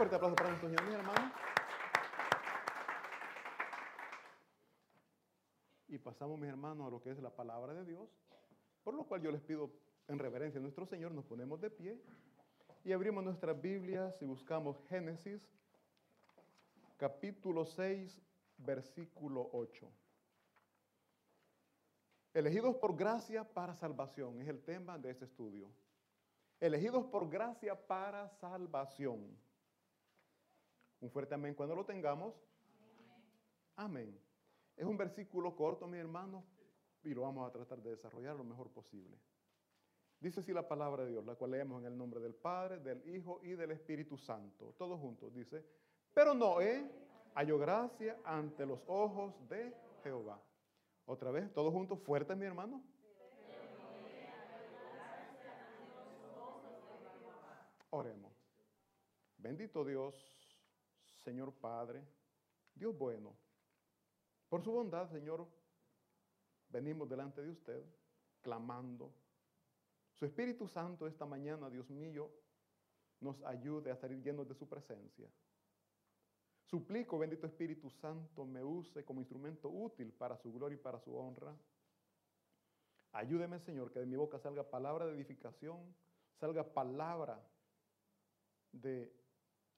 fuerte aplauso para nuestro Señor, mi hermano. Y pasamos, mis hermanos, a lo que es la palabra de Dios, por lo cual yo les pido en reverencia a nuestro Señor, nos ponemos de pie y abrimos nuestras Biblias y buscamos Génesis, capítulo 6, versículo 8. Elegidos por gracia para salvación es el tema de este estudio. Elegidos por gracia para salvación. Un fuerte amén cuando lo tengamos. Amén. Es un versículo corto, mi hermano, y lo vamos a tratar de desarrollar lo mejor posible. Dice así la palabra de Dios, la cual leemos en el nombre del Padre, del Hijo y del Espíritu Santo. Todos juntos, dice, pero Noé halló gracia ante los ojos de Jehová. Otra vez, todos juntos, fuerte, mi hermano. Oremos. Bendito Dios, Señor Padre, Dios bueno, por su bondad, Señor, venimos delante de usted clamando. Su Espíritu Santo esta mañana, Dios mío, nos ayude a salir llenos de su presencia. Suplico, bendito Espíritu Santo, me use como instrumento útil para su gloria y para su honra. Ayúdeme, Señor, que de mi boca salga palabra de edificación, salga palabra de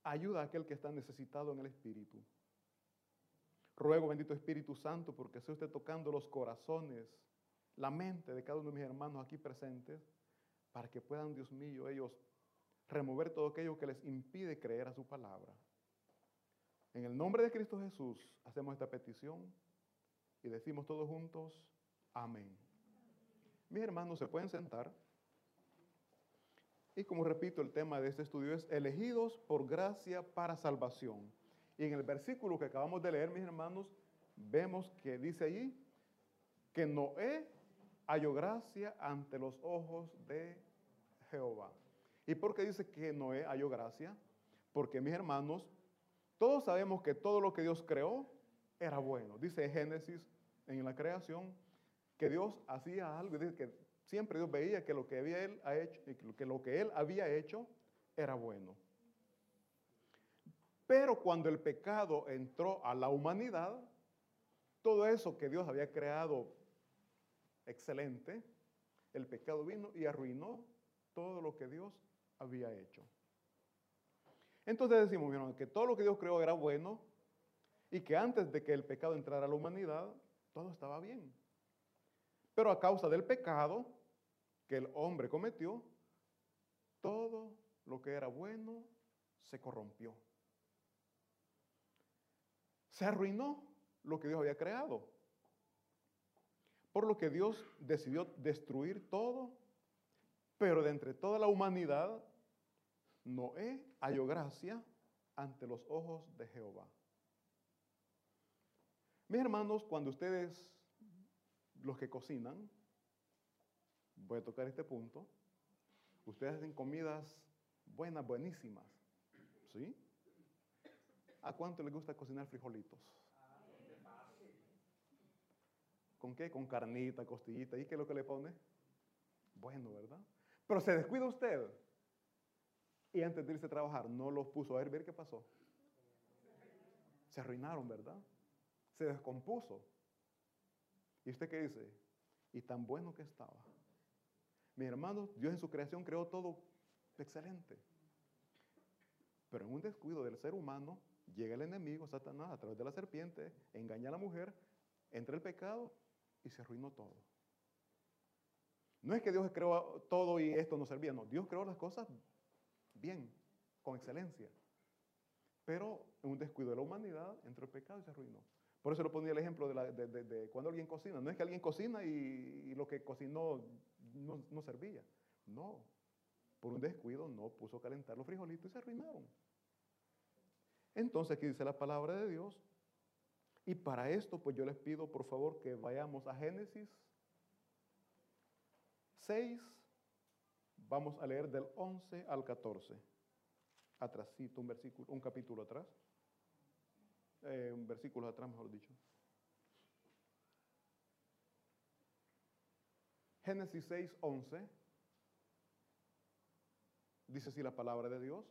Ayuda a aquel que está necesitado en el Espíritu. Ruego, bendito Espíritu Santo, porque sea usted tocando los corazones, la mente de cada uno de mis hermanos aquí presentes, para que puedan, Dios mío, ellos remover todo aquello que les impide creer a su palabra. En el nombre de Cristo Jesús hacemos esta petición y decimos todos juntos, amén. Mis hermanos, se pueden sentar. Y como repito, el tema de este estudio es elegidos por gracia para salvación. Y en el versículo que acabamos de leer, mis hermanos, vemos que dice allí que Noé halló gracia ante los ojos de Jehová. ¿Y por qué dice que Noé halló gracia? Porque, mis hermanos, todos sabemos que todo lo que Dios creó era bueno. Dice Génesis en la creación que Dios hacía algo, dice que Siempre Dios veía que lo que, había él, hecho, que lo que él había hecho era bueno. Pero cuando el pecado entró a la humanidad, todo eso que Dios había creado excelente, el pecado vino y arruinó todo lo que Dios había hecho. Entonces decimos, que todo lo que Dios creó era bueno, y que antes de que el pecado entrara a la humanidad, todo estaba bien. Pero a causa del pecado que el hombre cometió, todo lo que era bueno se corrompió. Se arruinó lo que Dios había creado. Por lo que Dios decidió destruir todo, pero de entre toda la humanidad, Noé halló gracia ante los ojos de Jehová. Mis hermanos, cuando ustedes, los que cocinan, voy a tocar este punto, ustedes hacen comidas buenas, buenísimas, ¿sí? ¿A cuánto les gusta cocinar frijolitos? ¿Con qué? Con carnita, costillita. ¿Y qué es lo que le pone? Bueno, ¿verdad? Pero se descuida usted. Y antes de irse a trabajar, no los puso a ver, qué pasó. Se arruinaron, ¿verdad? Se descompuso. ¿Y usted qué dice? Y tan bueno que estaba. Mi hermano, Dios en su creación creó todo excelente. Pero en un descuido del ser humano, llega el enemigo, Satanás, a través de la serpiente, engaña a la mujer, entra el pecado y se arruinó todo. No es que Dios creó todo y esto no servía, no. Dios creó las cosas bien, con excelencia. Pero en un descuido de la humanidad entró el pecado y se arruinó. Por eso lo ponía el ejemplo de, cuando alguien cocina. No es que alguien cocina y, lo que cocinó no, servía. No. Por un descuido no puso a calentar los frijolitos y se arruinaron. Entonces aquí dice la palabra de Dios. Y para esto, pues yo les pido por favor que vayamos a Génesis 6. Vamos a leer del 11 al 14. Atrásito, un versículo, un capítulo atrás. Eh, un versículo atrás, mejor dicho. Génesis 6, 11. Dice así la palabra de Dios.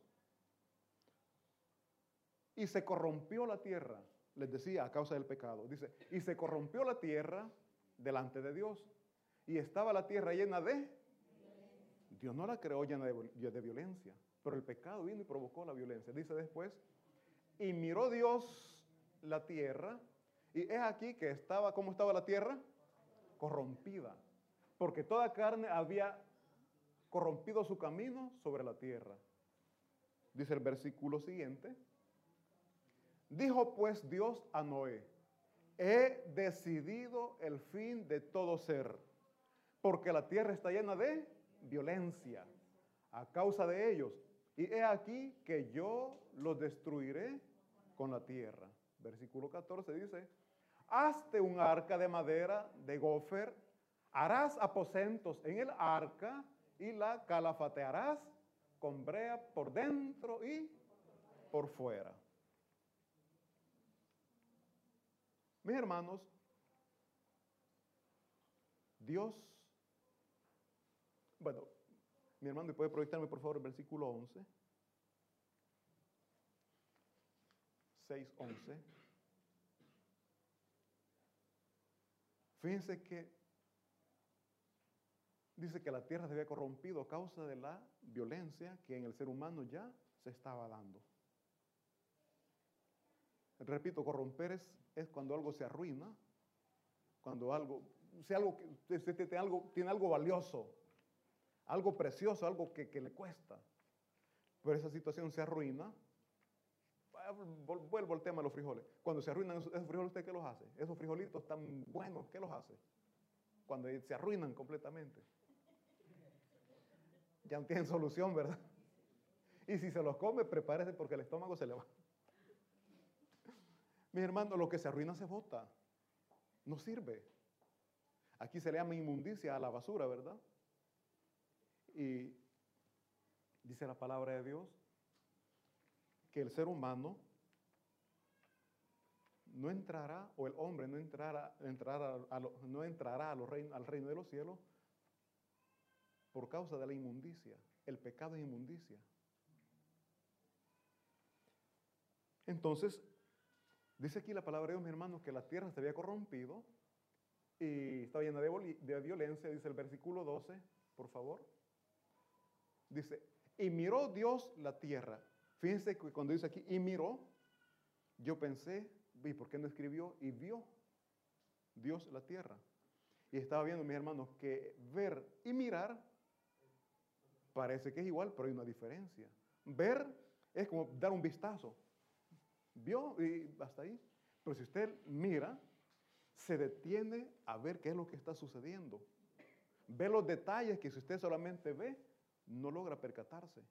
Y se corrompió la tierra, les decía, a causa del pecado. Dice, y se corrompió la tierra delante de Dios. Y estaba la tierra llena de... Dios no la creó llena de, de violencia, pero el pecado vino y provocó la violencia. Dice después, y miró Dios la tierra, y es aquí que estaba, ¿cómo estaba la tierra? Corrompida, porque toda carne había corrompido su camino sobre la tierra. Dice el versículo siguiente, dijo pues Dios a Noé, he decidido el fin de todo ser, porque la tierra está llena de violencia a causa de ellos. Y he aquí que yo los destruiré con la tierra. Versículo 14 dice, hazte un arca de madera de gofer, harás aposentos en el arca y la calafatearás con brea por dentro y por fuera. Mis hermanos, Dios, bueno, mi hermano, ¿puede proyectarme por favor el versículo 11? 6, 11. Fíjense que dice que la tierra se había corrompido a causa de la violencia que en el ser humano ya se estaba dando. Repito, corromper es, cuando algo se arruina, cuando algo, si algo, tiene algo, tiene algo valioso, algo precioso, algo que, le cuesta, pero esa situación se arruina. Vuelvo al tema de los frijoles. Cuando se arruinan esos, frijoles, ¿usted qué los hace? Esos frijolitos tan buenos, ¿qué los hace? Cuando se arruinan completamente ya no tienen solución, ¿verdad? Y si se los come, prepárese porque el estómago se le va. Mis hermanos, lo que se arruina se bota. No sirve. Aquí se le llama inmundicia a la basura, ¿verdad? Y dice la palabra de Dios que el ser humano no entrará, o el hombre no entrará, entrará no entrará al reino de los cielos por causa de la inmundicia. El pecado es inmundicia. Entonces, dice aquí la palabra de Dios, mi hermano, que la tierra se había corrompido y estaba llena de, de violencia, dice el versículo 12, por favor. Dice, y miró Dios la tierra. Fíjense que cuando dice aquí, y miró, yo pensé, ¿y por qué no escribió? Y vio Dios la tierra. Y estaba viendo, mis hermanos, que ver y mirar parece que es igual, pero hay una diferencia. Ver es como dar un vistazo. Vio y hasta ahí. Pero si usted mira, se detiene a ver qué es lo que está sucediendo. Ve los detalles que si usted solamente ve, no logra percatarse.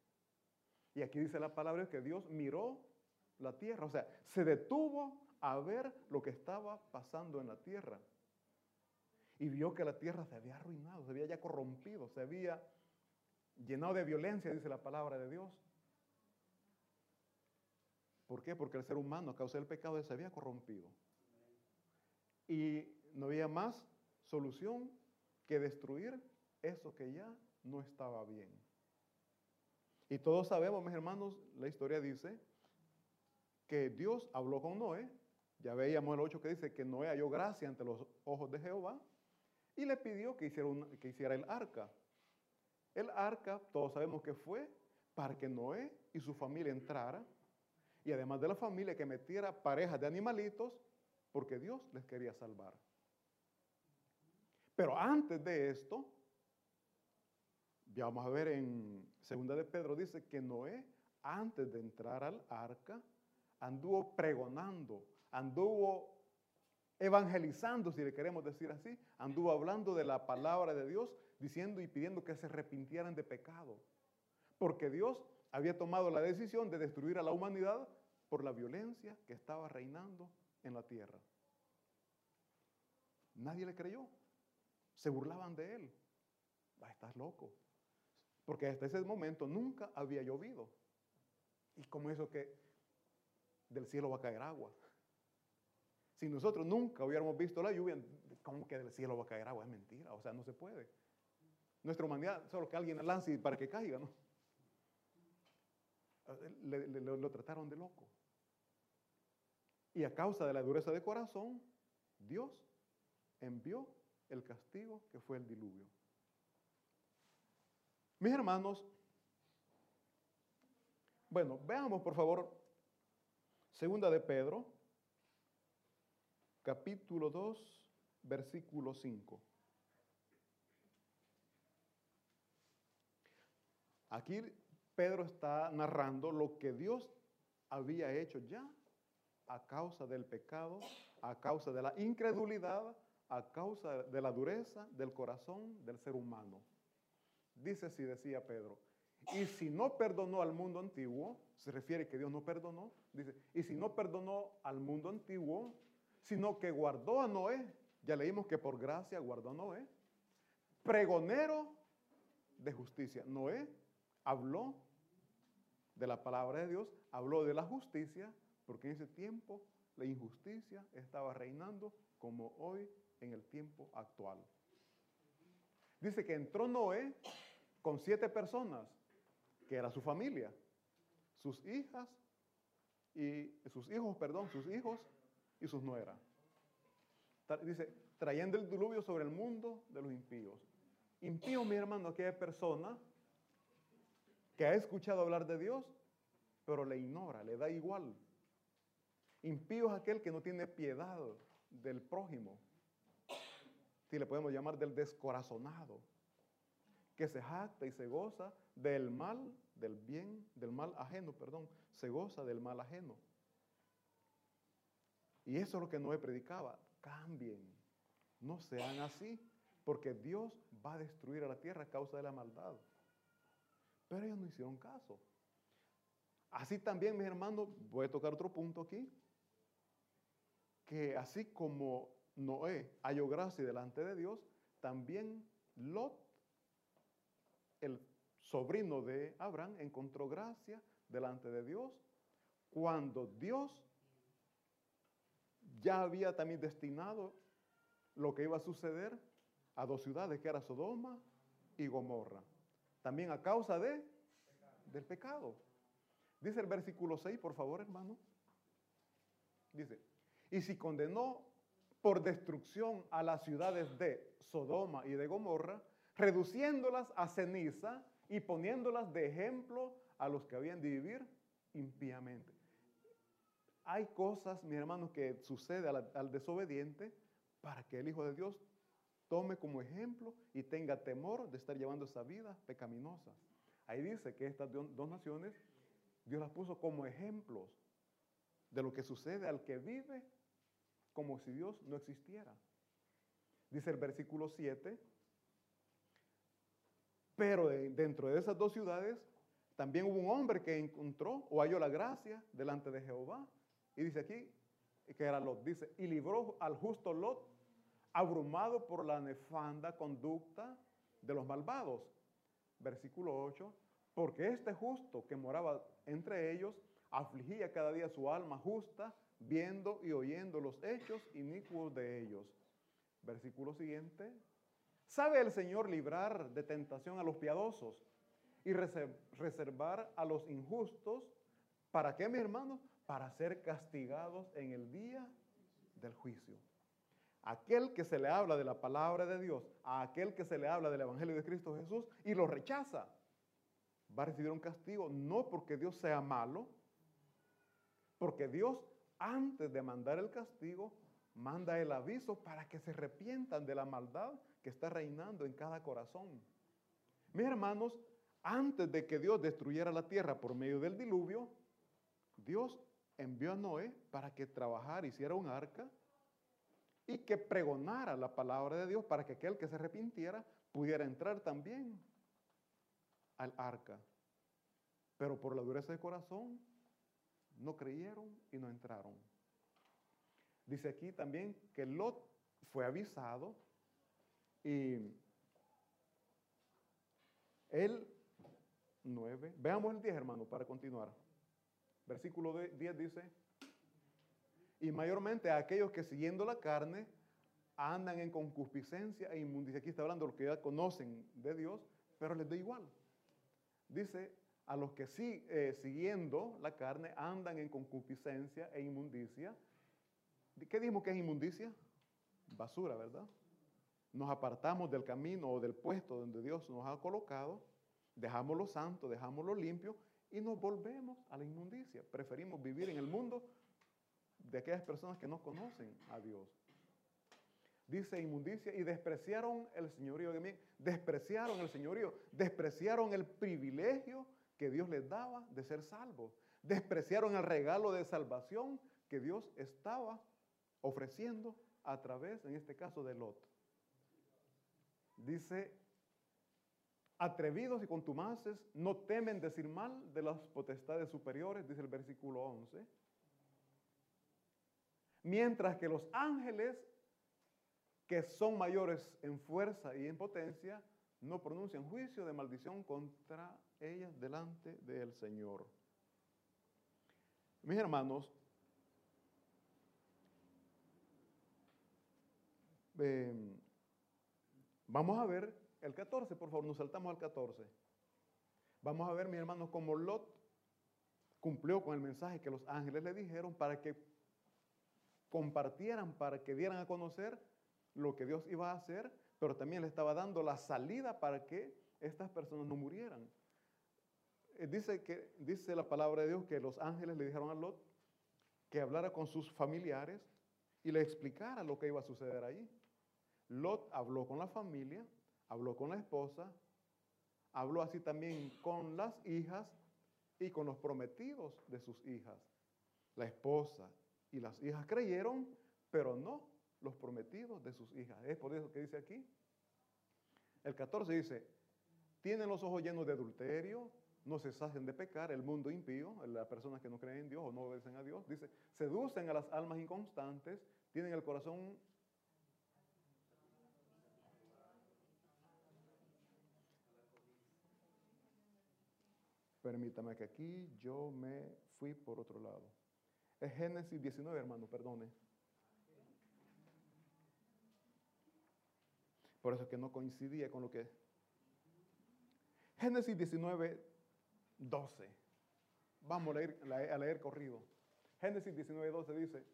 Y aquí dice la palabra que Dios miró la tierra, o sea, se detuvo a ver lo que estaba pasando en la tierra. Y vio que la tierra se había arruinado, se había ya corrompido, se había llenado de violencia, dice la palabra de Dios. ¿Por qué? Porque el ser humano a causa del pecado se había corrompido. Y no había más solución que destruir eso que ya no estaba bien. Y todos sabemos, mis hermanos, la historia dice que Dios habló con Noé. Ya veíamos el 8 que dice que Noé halló gracia ante los ojos de Jehová y le pidió que hiciera, que hiciera el arca. El arca, todos sabemos que fue para que Noé y su familia entrara y además de la familia que metiera parejas de animalitos porque Dios les quería salvar. Pero antes de esto, ya vamos a ver en segunda de Pedro dice que Noé antes de entrar al arca anduvo pregonando, anduvo evangelizando, si le queremos decir así, anduvo hablando de la palabra de Dios, diciendo y pidiendo que se arrepintieran de pecado. Porque Dios había tomado la decisión de destruir a la humanidad por la violencia que estaba reinando en la tierra. Nadie le creyó. Se burlaban de él. Ah, estás loco. Porque hasta ese momento nunca había llovido. Y como eso que del cielo va a caer agua. Si nosotros nunca hubiéramos visto la lluvia, ¿cómo que del cielo va a caer agua? Es mentira, o sea, no se puede. Nuestra humanidad, solo que alguien lance para que caiga, ¿no? lo trataron de loco. Y a causa de la dureza de corazón, Dios envió el castigo que fue el diluvio. Mis hermanos, bueno, veamos por favor, segunda de Pedro, capítulo 2, versículo 5. Aquí Pedro está narrando lo que Dios había hecho ya a causa del pecado, a causa de la incredulidad, a causa de la dureza del corazón del ser humano. Dice así, decía Pedro, y si no perdonó al mundo antiguo, se refiere que Dios no perdonó, dice, y si no perdonó al mundo antiguo, sino que guardó a Noé, ya leímos que por gracia guardó a Noé, pregonero de justicia. Noé habló de la palabra de Dios, habló de la justicia, porque en ese tiempo la injusticia estaba reinando como hoy en el tiempo actual. Dice que entró Noé con siete personas, que era su familia, sus hijas y sus hijos, perdón, sus hijos y sus nueras. Dice, trayendo el diluvio sobre el mundo de los impíos. Impío, mi hermano, aquella persona que ha escuchado hablar de Dios, pero le ignora, le da igual. Impío es aquel que no tiene piedad del prójimo. Si le podemos llamar del descorazonado. Que se jacta y se goza del mal, del bien, del mal ajeno, perdón. Se goza del mal ajeno. Y eso es lo que Noé predicaba. Cambien. No sean así. Porque Dios va a destruir a la tierra a causa de la maldad. Pero ellos no hicieron caso. Así también, mis hermanos, voy a tocar otro punto aquí que así como Noé halló gracia delante de Dios, también Lot, el sobrino de Abraham, encontró gracia delante de Dios cuando Dios ya había también destinado lo que iba a suceder a dos ciudades, que era Sodoma y Gomorra. También a causa de, del pecado. Dice el versículo 6, por favor, hermano. Dice, y si condenó por destrucción a las ciudades de Sodoma y de Gomorra, reduciéndolas a ceniza y poniéndolas de ejemplo a los que habían de vivir impíamente. hay cosas, mis hermanos, que sucede al, al desobediente para que el Hijo de Dios tome como ejemplo y tenga temor de estar llevando esa vida pecaminosa. Ahí dice que estas dos naciones, Dios las puso como ejemplos de lo que sucede al que vive como si Dios no existiera. Dice el versículo 7, pero dentro de esas dos ciudades también hubo un hombre que encontró o halló la gracia delante de Jehová. Y dice aquí que era Lot. Dice, y libró al justo Lot, abrumado por la nefanda conducta de los malvados. Versículo 8, porque este justo que moraba entre ellos afligía cada día su alma justa, viendo y oyendo los hechos inicuos de ellos. Versículo siguiente, ¿sabe el Señor librar de tentación a los piadosos? y reservar a los injustos. ¿Para qué, mi hermano? Para ser castigados en el día del juicio. Aquel que se le habla de la palabra de Dios, a aquel que se le habla del Evangelio de Cristo Jesús y lo rechaza, va a recibir un castigo no porque Dios sea malo, porque Dios antes de mandar el castigo, manda el aviso para que se arrepientan de la maldad que está reinando en cada corazón. Mis hermanos, antes de que Dios destruyera la tierra por medio del diluvio, Dios envió a Noé para que trabajara, hiciera un arca y que pregonara la palabra de Dios para que aquel que se arrepintiera pudiera entrar también al arca. Pero por la dureza de corazón no creyeron y no entraron. Dice aquí también que Lot fue avisado y él 9. Veamos el 10, hermano, para continuar. Versículo 10 dice, y mayormente a aquellos que siguiendo la carne andan en concupiscencia e inmundicia. Aquí está hablando de los que ya conocen de Dios, pero les da igual. Dice, a los que sí, eh, siguiendo la carne andan en concupiscencia e inmundicia. ¿Qué dijimos que es inmundicia? Basura, ¿verdad? Nos apartamos del camino o del puesto donde Dios nos ha colocado dejamos lo santo, dejamos lo limpio y nos volvemos a la inmundicia. Preferimos vivir en el mundo de aquellas personas que no conocen a Dios. Dice inmundicia y despreciaron el señorío despreciaron el señorío, despreciaron el privilegio que Dios les daba de ser salvos, despreciaron el regalo de salvación que Dios estaba ofreciendo a través, en este caso, de Lot. Dice Atrevidos y contumaces no temen decir mal de las potestades superiores, dice el versículo 11. Mientras que los ángeles, que son mayores en fuerza y en potencia, no pronuncian juicio de maldición contra ellas delante del Señor. Mis hermanos, eh, vamos a ver el 14, por favor, nos saltamos al 14. Vamos a ver, mis hermanos, cómo Lot cumplió con el mensaje que los ángeles le dijeron para que compartieran, para que dieran a conocer lo que Dios iba a hacer, pero también le estaba dando la salida para que estas personas no murieran. Eh, dice, que, dice la palabra de Dios que los ángeles le dijeron a Lot que hablara con sus familiares y le explicara lo que iba a suceder ahí. Lot habló con la familia, habló con la esposa, habló así también con las hijas y con los prometidos de sus hijas. La esposa y las hijas creyeron, pero no los prometidos de sus hijas. Es por eso que dice aquí. El 14 dice, tienen los ojos llenos de adulterio, no se sacen de pecar, el mundo impío, las personas que no creen en Dios o no obedecen a Dios, dice, seducen a las almas inconstantes, tienen el corazón Permítame que aquí yo me fui por otro lado. Es Génesis 19, hermano, perdone. Por eso es que no coincidía con lo que... Génesis 19, 12. Vamos a leer, a leer corrido. Génesis 19, 12 dice,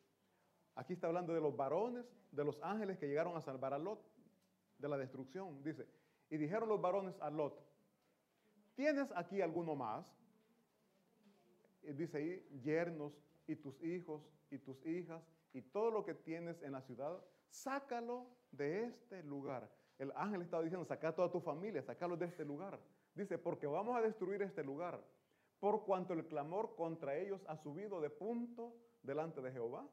aquí está hablando de los varones, de los ángeles que llegaron a salvar a Lot de la destrucción. Dice, y dijeron los varones a Lot, ¿Tienes aquí alguno más? Dice ahí, yernos y tus hijos y tus hijas y todo lo que tienes en la ciudad, sácalo de este lugar. El ángel estaba diciendo, saca a toda tu familia, sácalo de este lugar. Dice, porque vamos a destruir este lugar, por cuanto el clamor contra ellos ha subido de punto delante de Jehová.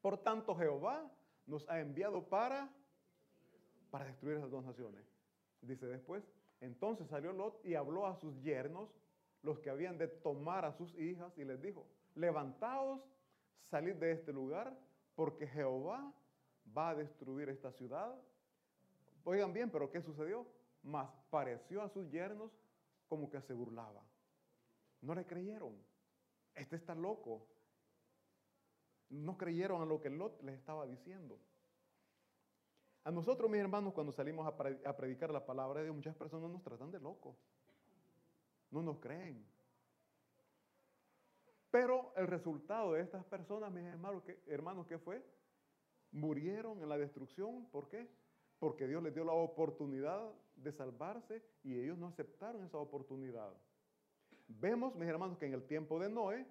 Por tanto, Jehová nos ha enviado para, para destruir esas dos naciones. Dice después, entonces salió Lot y habló a sus yernos, los que habían de tomar a sus hijas, y les dijo, levantaos, salid de este lugar, porque Jehová va a destruir esta ciudad. Oigan bien, pero ¿qué sucedió? Mas pareció a sus yernos como que se burlaba. No le creyeron. Este está loco. No creyeron a lo que Lot les estaba diciendo. A nosotros, mis hermanos, cuando salimos a predicar la palabra de Dios, muchas personas nos tratan de locos. No nos creen. Pero el resultado de estas personas, mis hermanos, ¿qué, hermanos, ¿qué fue? Murieron en la destrucción. ¿Por qué? Porque Dios les dio la oportunidad de salvarse y ellos no aceptaron esa oportunidad. Vemos, mis hermanos, que en el tiempo de Noé,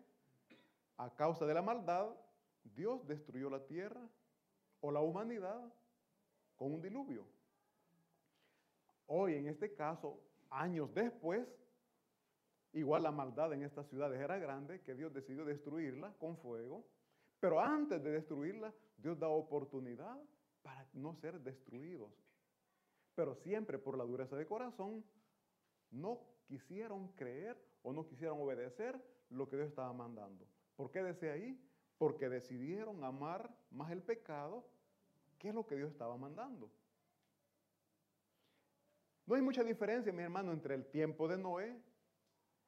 a causa de la maldad, Dios destruyó la tierra o la humanidad con un diluvio. Hoy, en este caso, años después, igual la maldad en estas ciudades era grande, que Dios decidió destruirla con fuego, pero antes de destruirla, Dios da oportunidad para no ser destruidos. Pero siempre por la dureza de corazón, no quisieron creer o no quisieron obedecer lo que Dios estaba mandando. ¿Por qué decía ahí? Porque decidieron amar más el pecado ¿Qué es lo que Dios estaba mandando? No hay mucha diferencia, mi hermano, entre el tiempo de Noé,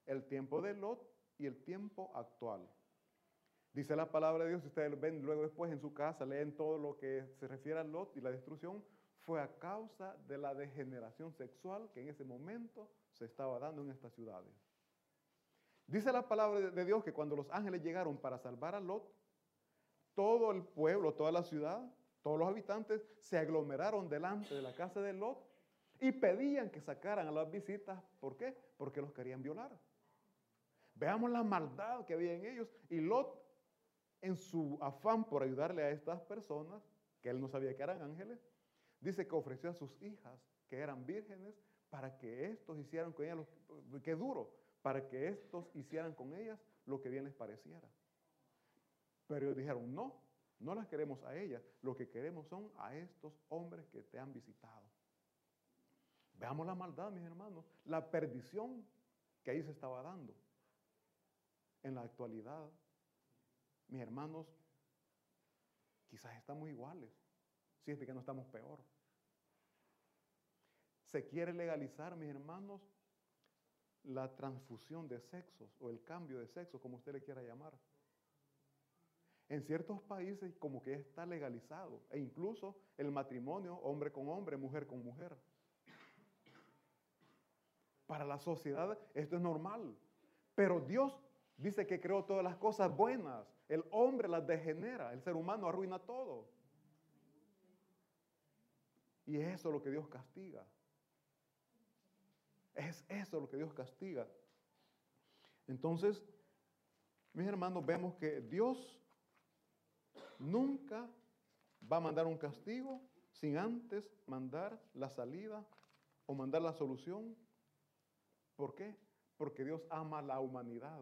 el tiempo de Lot y el tiempo actual. Dice la palabra de Dios, si ustedes ven luego después en su casa, leen todo lo que se refiere a Lot y la destrucción, fue a causa de la degeneración sexual que en ese momento se estaba dando en estas ciudades. Dice la palabra de Dios que cuando los ángeles llegaron para salvar a Lot, todo el pueblo, toda la ciudad, todos los habitantes se aglomeraron delante de la casa de Lot y pedían que sacaran a las visitas. ¿Por qué? Porque los querían violar. Veamos la maldad que había en ellos. Y Lot, en su afán por ayudarle a estas personas, que él no sabía que eran ángeles, dice que ofreció a sus hijas, que eran vírgenes, para que estos hicieran con ellas, lo, que duro, para que estos hicieran con ellas lo que bien les pareciera. Pero ellos dijeron, no, no las queremos a ellas, lo que queremos son a estos hombres que te han visitado. Veamos la maldad, mis hermanos, la perdición que ahí se estaba dando. En la actualidad, mis hermanos, quizás estamos iguales, si es que no estamos peor. Se quiere legalizar, mis hermanos, la transfusión de sexos o el cambio de sexo, como usted le quiera llamar. En ciertos países como que está legalizado e incluso el matrimonio hombre con hombre, mujer con mujer. Para la sociedad esto es normal, pero Dios dice que creó todas las cosas buenas. El hombre las degenera, el ser humano arruina todo. Y es eso lo que Dios castiga. Es eso lo que Dios castiga. Entonces, mis hermanos, vemos que Dios nunca va a mandar un castigo sin antes mandar la salida o mandar la solución. ¿Por qué? Porque Dios ama la humanidad.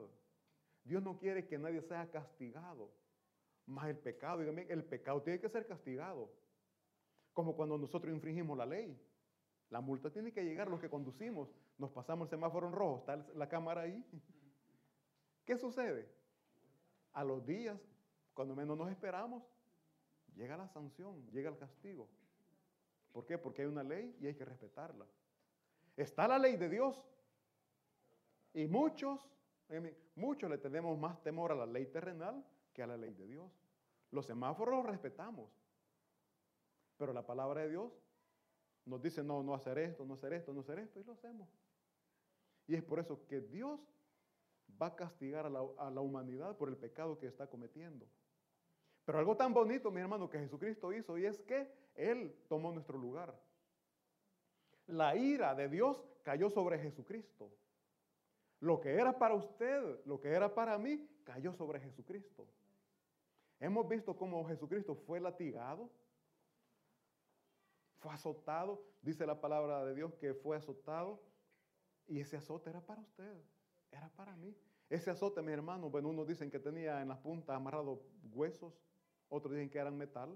Dios no quiere que nadie sea castigado. Más el pecado, dígame, el pecado tiene que ser castigado. Como cuando nosotros infringimos la ley. La multa tiene que llegar los que conducimos. Nos pasamos el semáforo en rojo, está la cámara ahí. ¿Qué sucede? A los días cuando menos nos esperamos, llega la sanción, llega el castigo. ¿Por qué? Porque hay una ley y hay que respetarla. Está la ley de Dios. Y muchos, muchos le tenemos más temor a la ley terrenal que a la ley de Dios. Los semáforos los respetamos. Pero la palabra de Dios nos dice no, no hacer esto, no hacer esto, no hacer esto, y lo hacemos. Y es por eso que Dios va a castigar a la, a la humanidad por el pecado que está cometiendo. Pero algo tan bonito, mi hermano, que Jesucristo hizo y es que Él tomó nuestro lugar. La ira de Dios cayó sobre Jesucristo. Lo que era para usted, lo que era para mí, cayó sobre Jesucristo. Hemos visto cómo Jesucristo fue latigado, fue azotado. Dice la palabra de Dios que fue azotado. Y ese azote era para usted, era para mí. Ese azote, mis hermanos, bueno, unos dicen que tenía en las puntas amarrados huesos, otros dicen que eran metal,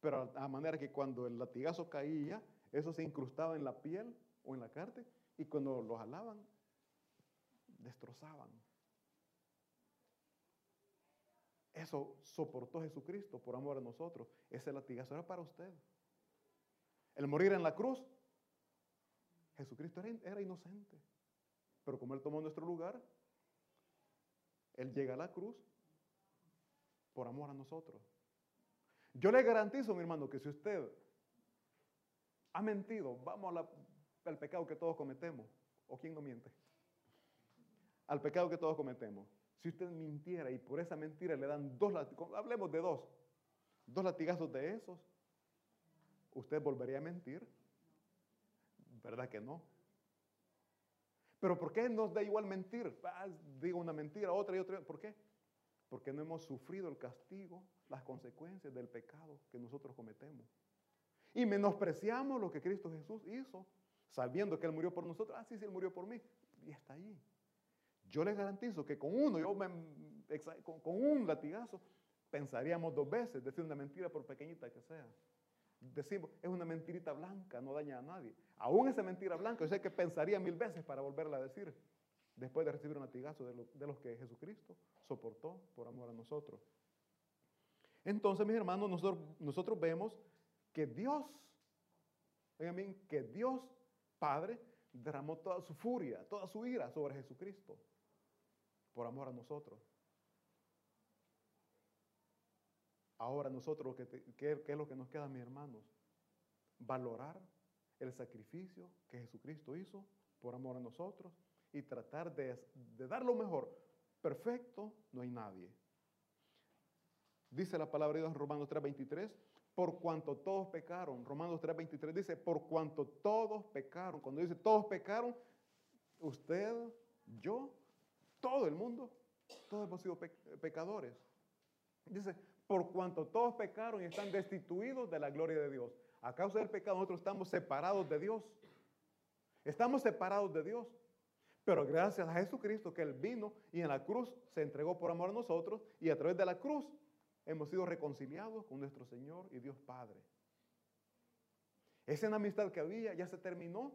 pero a manera que cuando el latigazo caía, eso se incrustaba en la piel o en la carne, y cuando lo jalaban, destrozaban. Eso soportó Jesucristo por amor a nosotros. Ese latigazo era para usted. El morir en la cruz, Jesucristo era, inocente. Pero como Él tomó nuestro lugar, Él llega a la cruz por amor a nosotros. Yo le garantizo, mi hermano, que si usted ha mentido, vamos al pecado que todos cometemos. ¿O quién no miente? Al pecado que todos cometemos. Si usted mintiera y por esa mentira le dan dos, hablemos de dos, dos latigazos de esos, ¿usted volvería a mentir? ¿Verdad que no? Pero ¿por qué nos da igual mentir? Ah, digo una mentira, otra y otra. ¿Por qué? Porque no hemos sufrido el castigo, las consecuencias del pecado que nosotros cometemos. Y menospreciamos lo que Cristo Jesús hizo, sabiendo que Él murió por nosotros. Ah, sí, sí, Él murió por mí. Y está allí. Yo le garantizo que con uno, yo con, con un latigazo, pensaríamos dos veces decir una mentira por pequeñita que sea. Decimos, es una mentirita blanca, no daña a nadie. Aún esa mentira blanca, yo sé que pensaría mil veces para volverla a decir, después de recibir un latigazo de, los que Jesucristo soportó por amor a nosotros. Entonces, mis hermanos, nosotros, nosotros vemos que Dios, bien, que Dios Padre derramó toda su furia, toda su ira sobre Jesucristo por amor a nosotros. Ahora nosotros, ¿qué, es lo que nos queda, mis hermanos? Valorar el sacrificio que Jesucristo hizo por amor a nosotros y tratar de, de dar lo mejor. Perfecto no hay nadie. Dice la palabra de Dios en Romanos 3:23, por cuanto todos pecaron. Romanos 3:23 dice, por cuanto todos pecaron. Cuando dice todos pecaron, usted, yo, todo el mundo, todos hemos sido pecadores. Dice, por cuanto todos pecaron y están destituidos de la gloria de Dios. A causa del pecado nosotros estamos separados de Dios. Estamos separados de Dios. Pero gracias a Jesucristo que Él vino y en la cruz se entregó por amor a nosotros y a través de la cruz hemos sido reconciliados con nuestro Señor y Dios Padre. Esa enemistad que había ya se terminó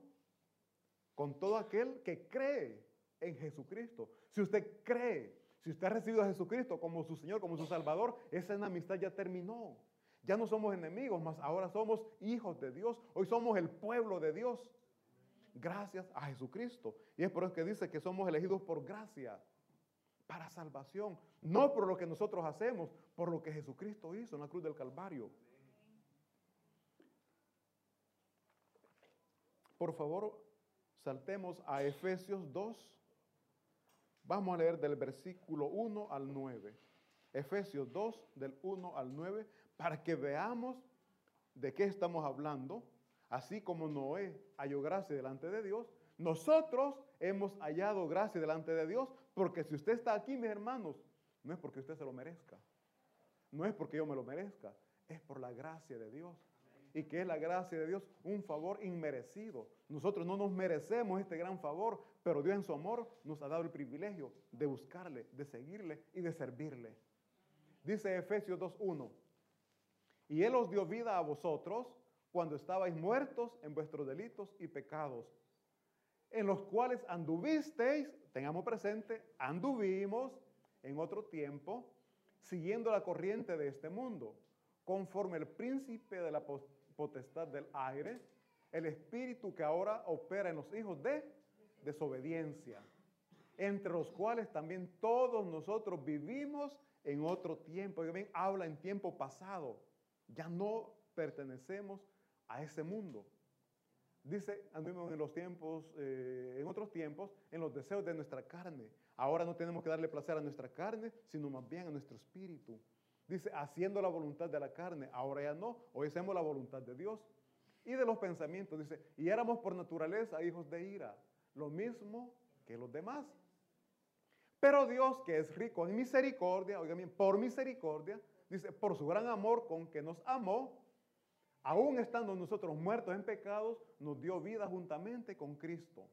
con todo aquel que cree en Jesucristo. Si usted cree, si usted ha recibido a Jesucristo como su Señor, como su Salvador, esa enemistad ya terminó. Ya no somos enemigos, más ahora somos hijos de Dios. Hoy somos el pueblo de Dios. Gracias a Jesucristo. Y es por eso que dice que somos elegidos por gracia, para salvación. No por lo que nosotros hacemos, por lo que Jesucristo hizo en la cruz del Calvario. Por favor, saltemos a Efesios 2. Vamos a leer del versículo 1 al 9. Efesios 2, del 1 al 9, para que veamos de qué estamos hablando. Así como Noé halló gracia delante de Dios, nosotros hemos hallado gracia delante de Dios, porque si usted está aquí, mis hermanos, no es porque usted se lo merezca, no es porque yo me lo merezca, es por la gracia de Dios. ¿Y que es la gracia de Dios? Un favor inmerecido. Nosotros no nos merecemos este gran favor, pero Dios en su amor nos ha dado el privilegio de buscarle, de seguirle y de servirle. Dice Efesios 2.1, y Él os dio vida a vosotros cuando estabais muertos en vuestros delitos y pecados, en los cuales anduvisteis, tengamos presente, anduvimos en otro tiempo, siguiendo la corriente de este mundo, conforme el príncipe de la potestad del aire, el espíritu que ahora opera en los hijos de desobediencia, entre los cuales también todos nosotros vivimos en otro tiempo. Habla en tiempo pasado. Ya no pertenecemos a ese mundo. Dice, anduvimos en los tiempos, eh, en otros tiempos, en los deseos de nuestra carne. Ahora no tenemos que darle placer a nuestra carne, sino más bien a nuestro espíritu. Dice, haciendo la voluntad de la carne. Ahora ya no, hoy hacemos la voluntad de Dios. Y de los pensamientos, dice, y éramos por naturaleza hijos de ira, lo mismo que los demás. Pero Dios, que es rico en misericordia, oigan bien, por misericordia, dice, por su gran amor con que nos amó, aún estando nosotros muertos en pecados, nos dio vida juntamente con Cristo.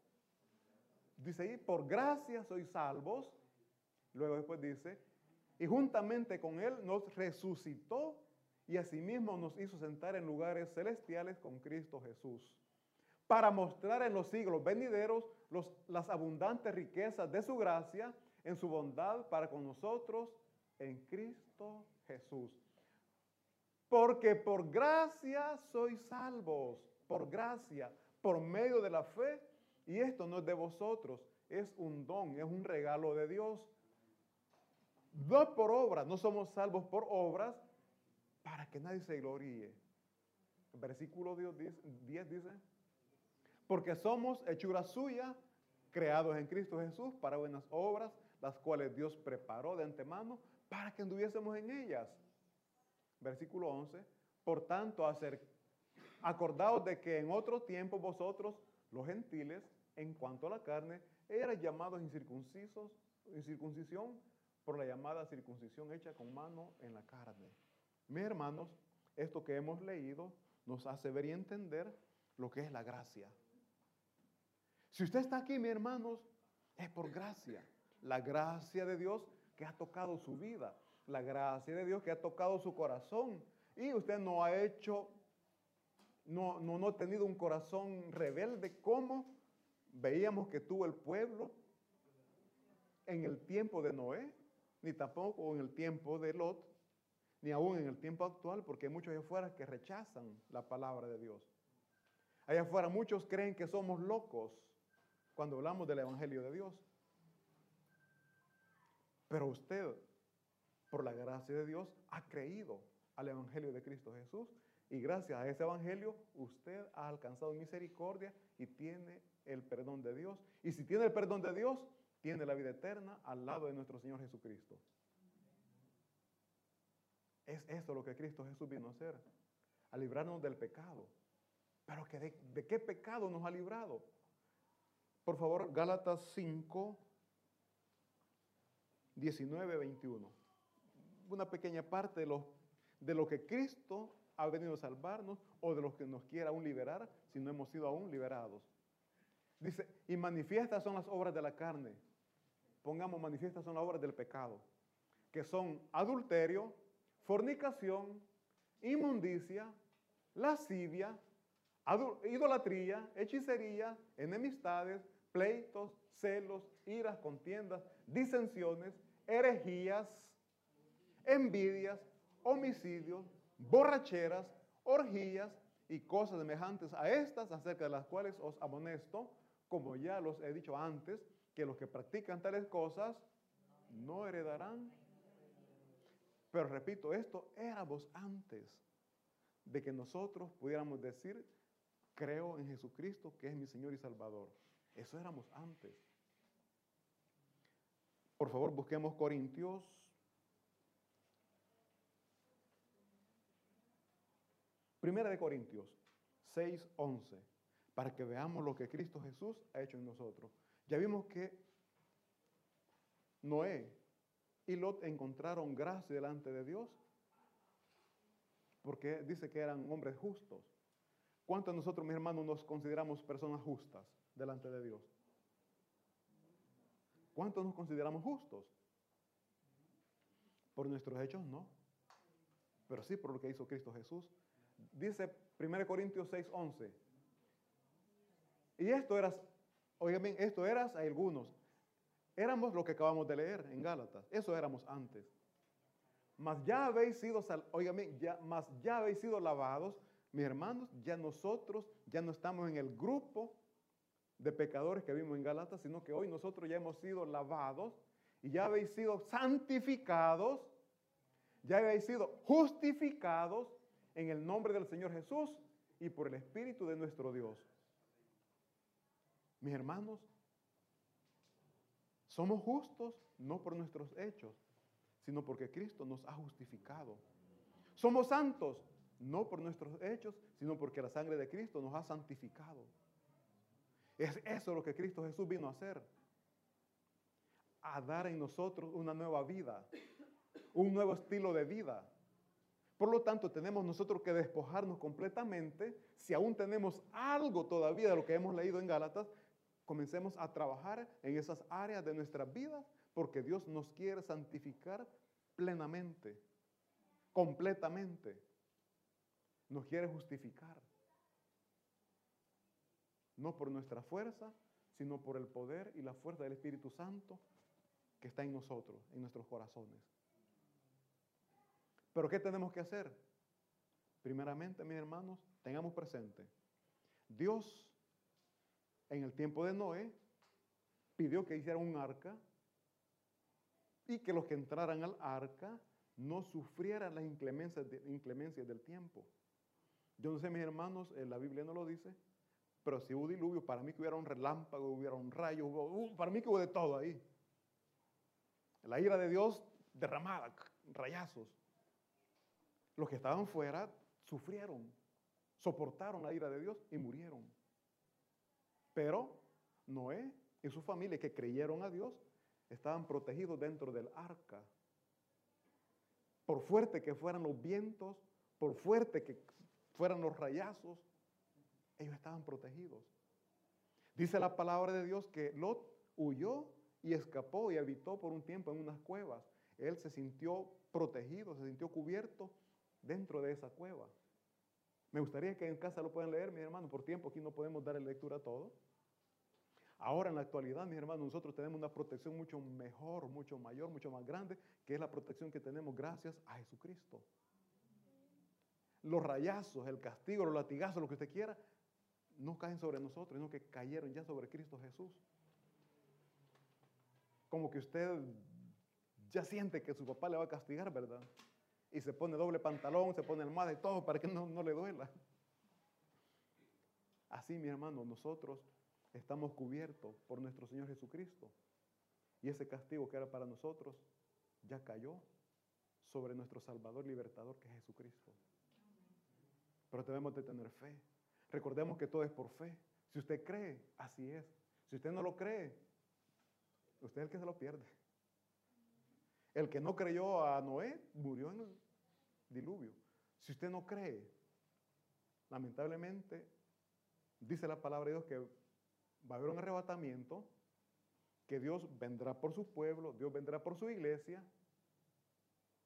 Dice ahí, por gracia sois salvos. Luego después dice, y juntamente con Él nos resucitó y asimismo nos hizo sentar en lugares celestiales con Cristo Jesús, para mostrar en los siglos venideros las abundantes riquezas de su gracia en su bondad para con nosotros en Cristo Jesús. Porque por gracia sois salvos, por gracia, por medio de la fe. Y esto no es de vosotros, es un don, es un regalo de Dios. No por obras, no somos salvos por obras para que nadie se gloríe. Versículo 10 dice, porque somos hechura suya, creados en Cristo Jesús para buenas obras, las cuales Dios preparó de antemano para que anduviésemos en ellas. Versículo 11. Por tanto, acordaos de que en otro tiempo vosotros, los gentiles, en cuanto a la carne, eran llamados incircuncisos, incircuncisión por la llamada circuncisión hecha con mano en la carne. Mis hermanos, esto que hemos leído nos hace ver y entender lo que es la gracia. Si usted está aquí, mis hermanos, es por gracia. La gracia de Dios que ha tocado su vida. La gracia de Dios que ha tocado su corazón. Y usted no ha hecho, no, no, no ha tenido un corazón rebelde como veíamos que tuvo el pueblo en el tiempo de Noé, ni tampoco en el tiempo de Lot, ni aún en el tiempo actual, porque hay muchos allá afuera que rechazan la palabra de Dios. Allá afuera muchos creen que somos locos cuando hablamos del Evangelio de Dios. Pero usted, por la gracia de Dios, ha creído al Evangelio de Cristo Jesús y gracias a ese Evangelio usted ha alcanzado misericordia y tiene el perdón de Dios. Y si tiene el perdón de Dios, tiene la vida eterna al lado de nuestro Señor Jesucristo. Es eso lo que Cristo Jesús vino a hacer, a librarnos del pecado. Pero de, qué pecado nos ha librado? Por favor, Gálatas 5, 19, 21. Una pequeña parte de de lo que Cristo ha venido a salvarnos o de lo que nos quiere aún liberar si no hemos sido aún liberados. Dice, y manifiestas son las obras de la carne. Pongamos manifiestas son las obras del pecado, que son adulterio, fornicación, inmundicia, lascivia, idolatría, hechicería, enemistades, pleitos, celos, iras, contiendas, disensiones, herejías, envidias, homicidios, borracheras, orgías y cosas semejantes a estas, acerca de las cuales os amonesto, como ya los he dicho antes, que los que practican tales cosas no heredarán. Pero repito, esto éramos antes de que nosotros pudiéramos decir, creo en Jesucristo, que es mi Señor y Salvador. Eso éramos antes. Por favor, busquemos Corintios. Primera de Corintios 6, 11, para que veamos lo que Cristo Jesús ha hecho en nosotros. Ya vimos que Noé y Lot encontraron gracia delante de Dios, porque dice que eran hombres justos. ¿Cuántos de nosotros, mis hermanos, nos consideramos personas justas? delante de Dios? ¿Cuántos nos consideramos justos? Por nuestros hechos no, pero sí por lo que hizo Cristo Jesús. Dice 1 Corintios 6, 11. Y esto eras, oigan bien, esto eras a algunos. Éramos lo que acabamos de leer en Gálatas. Eso éramos antes. Mas ya habéis sido, bien, ya, mas ya habéis sido lavados, mis hermanos, ya nosotros ya no estamos en el grupo de pecadores que vimos en Galatas, sino que hoy nosotros ya hemos sido lavados y ya habéis sido santificados, ya habéis sido justificados en el nombre del Señor Jesús y por el Espíritu de nuestro Dios. Mis hermanos, somos justos no por nuestros hechos, sino porque Cristo nos ha justificado. Somos santos no por nuestros hechos, sino porque la sangre de Cristo nos ha santificado. Es eso lo que Cristo Jesús vino a hacer. a dar en nosotros una nueva vida, un nuevo estilo de vida. Por lo tanto, tenemos nosotros que despojarnos completamente. Si aún tenemos algo todavía de lo que hemos leído en Gálatas, comencemos a trabajar en esas áreas de nuestras vidas porque Dios nos quiere santificar plenamente, completamente. Nos quiere justificar. No por nuestra fuerza, sino por el poder y la fuerza del Espíritu Santo que está en nosotros, en nuestros corazones. Pero ¿qué tenemos que hacer? Primeramente, mis hermanos, tengamos presente, Dios en el tiempo de Noé pidió que hicieran un arca y que los que entraran al arca no sufrieran las inclemencias, del tiempo. Yo no sé, mis hermanos, en la Biblia no lo dice, pero si hubo diluvio, para mí que hubiera un relámpago, hubiera un rayo, uh, para mí que hubo de todo ahí. La ira de Dios derramada, rayazos. Los que estaban fuera sufrieron, soportaron la ira de Dios y murieron. Pero Noé y su familia que creyeron a Dios estaban protegidos dentro del arca. Por fuerte que fueran los vientos, por fuerte que fueran los rayazos, ellos estaban protegidos. Dice la palabra de Dios que Lot huyó y escapó y habitó por un tiempo en unas cuevas. Él se sintió protegido, se sintió cubierto dentro de esa cueva. Me gustaría que en casa lo puedan leer, mis hermanos. Por tiempo aquí no podemos dar lectura a todo. Ahora en la actualidad, mis hermanos, nosotros tenemos una protección mucho mejor, mucho mayor, mucho más grande, que es la protección que tenemos gracias a Jesucristo. Los rayazos, el castigo, los latigazos, lo que usted quiera, no caen sobre nosotros, sino que cayeron ya sobre Cristo Jesús. Como que usted ya siente que su papá le va a castigar, ¿verdad? y se pone doble pantalón, se pone almohada y todo para que no, no le duela. Así, mi hermano, nosotros estamos cubiertos por nuestro Señor Jesucristo. Y ese castigo que era para nosotros ya cayó sobre nuestro Salvador libertador que es Jesucristo. Pero debemos de tener fe. Recordemos que todo es por fe. Si usted cree, así es. Si usted no lo cree, usted es el que se lo pierde. El que no creyó a Noé murió en el diluvio. Si usted no cree, lamentablemente, dice la palabra de Dios que va a haber un arrebatamiento, que Dios vendrá por su pueblo, Dios vendrá por su iglesia,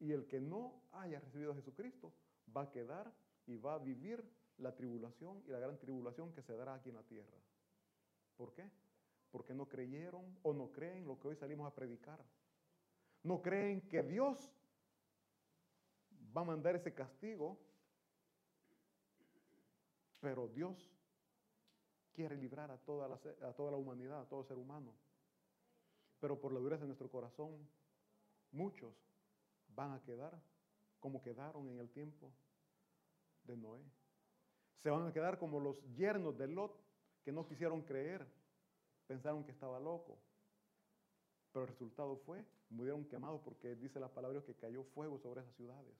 y el que no haya recibido a Jesucristo va a quedar y va a vivir la tribulación y la gran tribulación que se dará aquí en la tierra. ¿Por qué? Porque no creyeron o no creen lo que hoy salimos a predicar no creen que Dios va a mandar ese castigo, pero Dios quiere librar a toda la, a toda la humanidad, a todo ser humano. Pero por la dureza de nuestro corazón, muchos van a quedar como quedaron en el tiempo de Noé. Se van a quedar como los yernos de Lot que no quisieron creer, pensaron que estaba loco. Pero el resultado fue murieron quemados porque dice la palabra que cayó fuego sobre esas ciudades.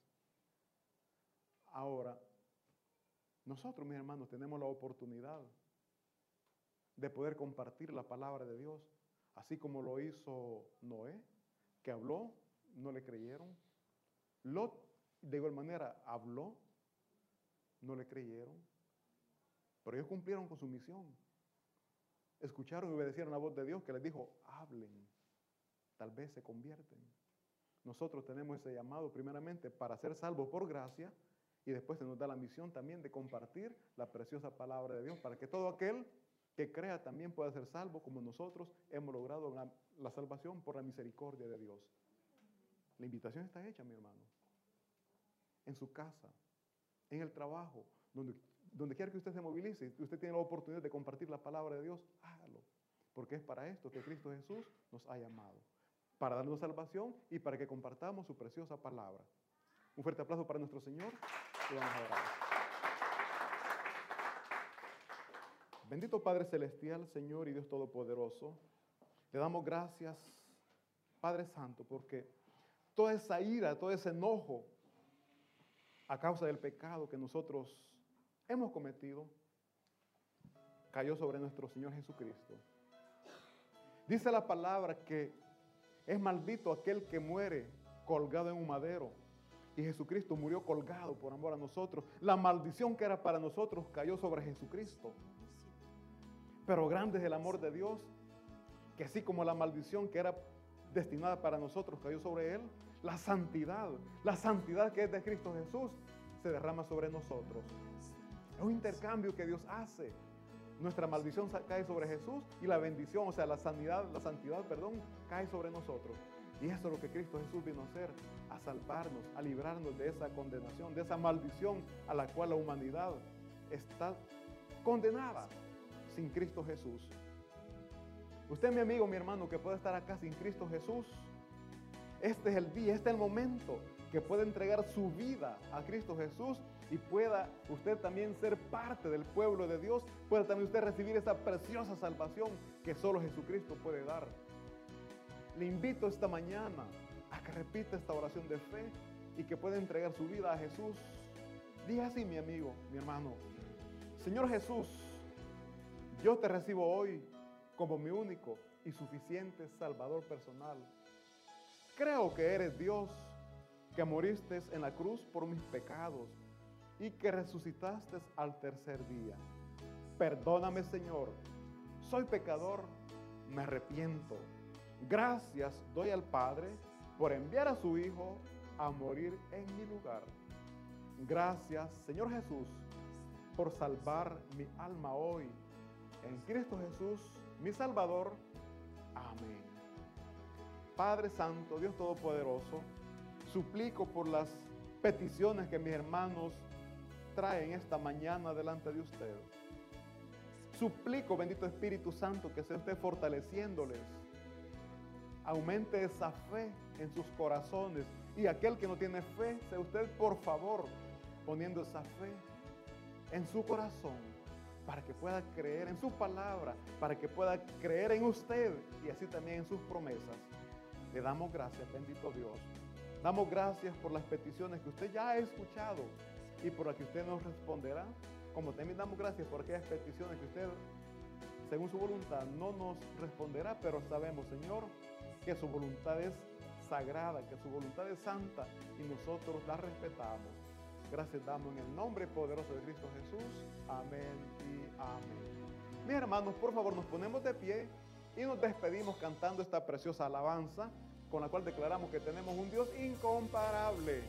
Ahora, nosotros, mis hermanos, tenemos la oportunidad de poder compartir la palabra de Dios, así como lo hizo Noé, que habló, no le creyeron. Lot, de igual manera, habló, no le creyeron, pero ellos cumplieron con su misión. Escucharon y obedecieron la voz de Dios que les dijo, hablen tal vez se convierten. Nosotros tenemos ese llamado primeramente para ser salvos por gracia y después se nos da la misión también de compartir la preciosa palabra de Dios para que todo aquel que crea también pueda ser salvo como nosotros hemos logrado la, salvación por la misericordia de Dios. La invitación está hecha, mi hermano. En su casa, en el trabajo, donde, donde quiera que usted se movilice, usted tiene la oportunidad de compartir la palabra de Dios, hágalo. Porque es para esto que Cristo Jesús nos ha llamado para darnos salvación y para que compartamos su preciosa palabra. Un fuerte aplauso para nuestro Señor vamos a. Bendito Padre Celestial, Señor y Dios Todopoderoso, te damos gracias, Padre Santo, porque toda esa ira, todo ese enojo a causa del pecado que nosotros hemos cometido, cayó sobre nuestro Señor Jesucristo. Dice la palabra que es maldito aquel que muere colgado en un madero. Y Jesucristo murió colgado por amor a nosotros. La maldición que era para nosotros cayó sobre Jesucristo. Pero grande es el amor de Dios, que así como la maldición que era destinada para nosotros cayó sobre Él, la santidad, la santidad que es de Cristo Jesús, se derrama sobre nosotros. Es un intercambio que Dios hace. Nuestra maldición cae sobre Jesús y la bendición, o sea, la sanidad, la santidad, perdón, cae sobre nosotros. Y eso es lo que Cristo Jesús vino a hacer, a salvarnos, a librarnos de esa condenación, de esa maldición a la cual la humanidad está condenada sin Cristo Jesús. Usted, mi amigo, mi hermano, que puede estar acá sin Cristo Jesús, este es el día, este es el momento que puede entregar su vida a Cristo Jesús y pueda usted también ser parte del pueblo de Dios, pueda también usted recibir esa preciosa salvación que solo Jesucristo puede dar. Le invito esta mañana a que repita esta oración de fe y que pueda entregar su vida a Jesús. Diga así, mi amigo, mi hermano. Señor Jesús, yo te recibo hoy como mi único y suficiente Salvador personal. Creo que eres Dios, que moriste en la cruz por mis pecados y que resucitaste al tercer día. Perdóname, Señor. Soy pecador, me arrepiento. Gracias doy al Padre por enviar a su Hijo a morir en mi lugar. Gracias, Señor Jesús, por salvar mi alma hoy. En Cristo Jesús, mi Salvador. Amén. Padre Santo, Dios Todopoderoso, suplico por las peticiones que mis hermanos traen esta mañana delante de usted. Suplico, bendito Espíritu Santo, que se esté fortaleciéndoles. Aumente esa fe en sus corazones. Y aquel que no tiene fe, sea usted, por favor, poniendo esa fe en su corazón para que pueda creer en su palabra, para que pueda creer en usted y así también en sus promesas. Le damos gracias, bendito Dios. Damos gracias por las peticiones que usted ya ha escuchado y por las que usted nos responderá. Como también damos gracias por aquellas peticiones que usted, según su voluntad, no nos responderá, pero sabemos, Señor, que su voluntad es sagrada, que su voluntad es santa y nosotros la respetamos. Gracias damos en el nombre poderoso de Cristo Jesús. Amén y amén. Mis hermanos, por favor, nos ponemos de pie y nos despedimos cantando esta preciosa alabanza con la cual declaramos que tenemos un Dios incomparable.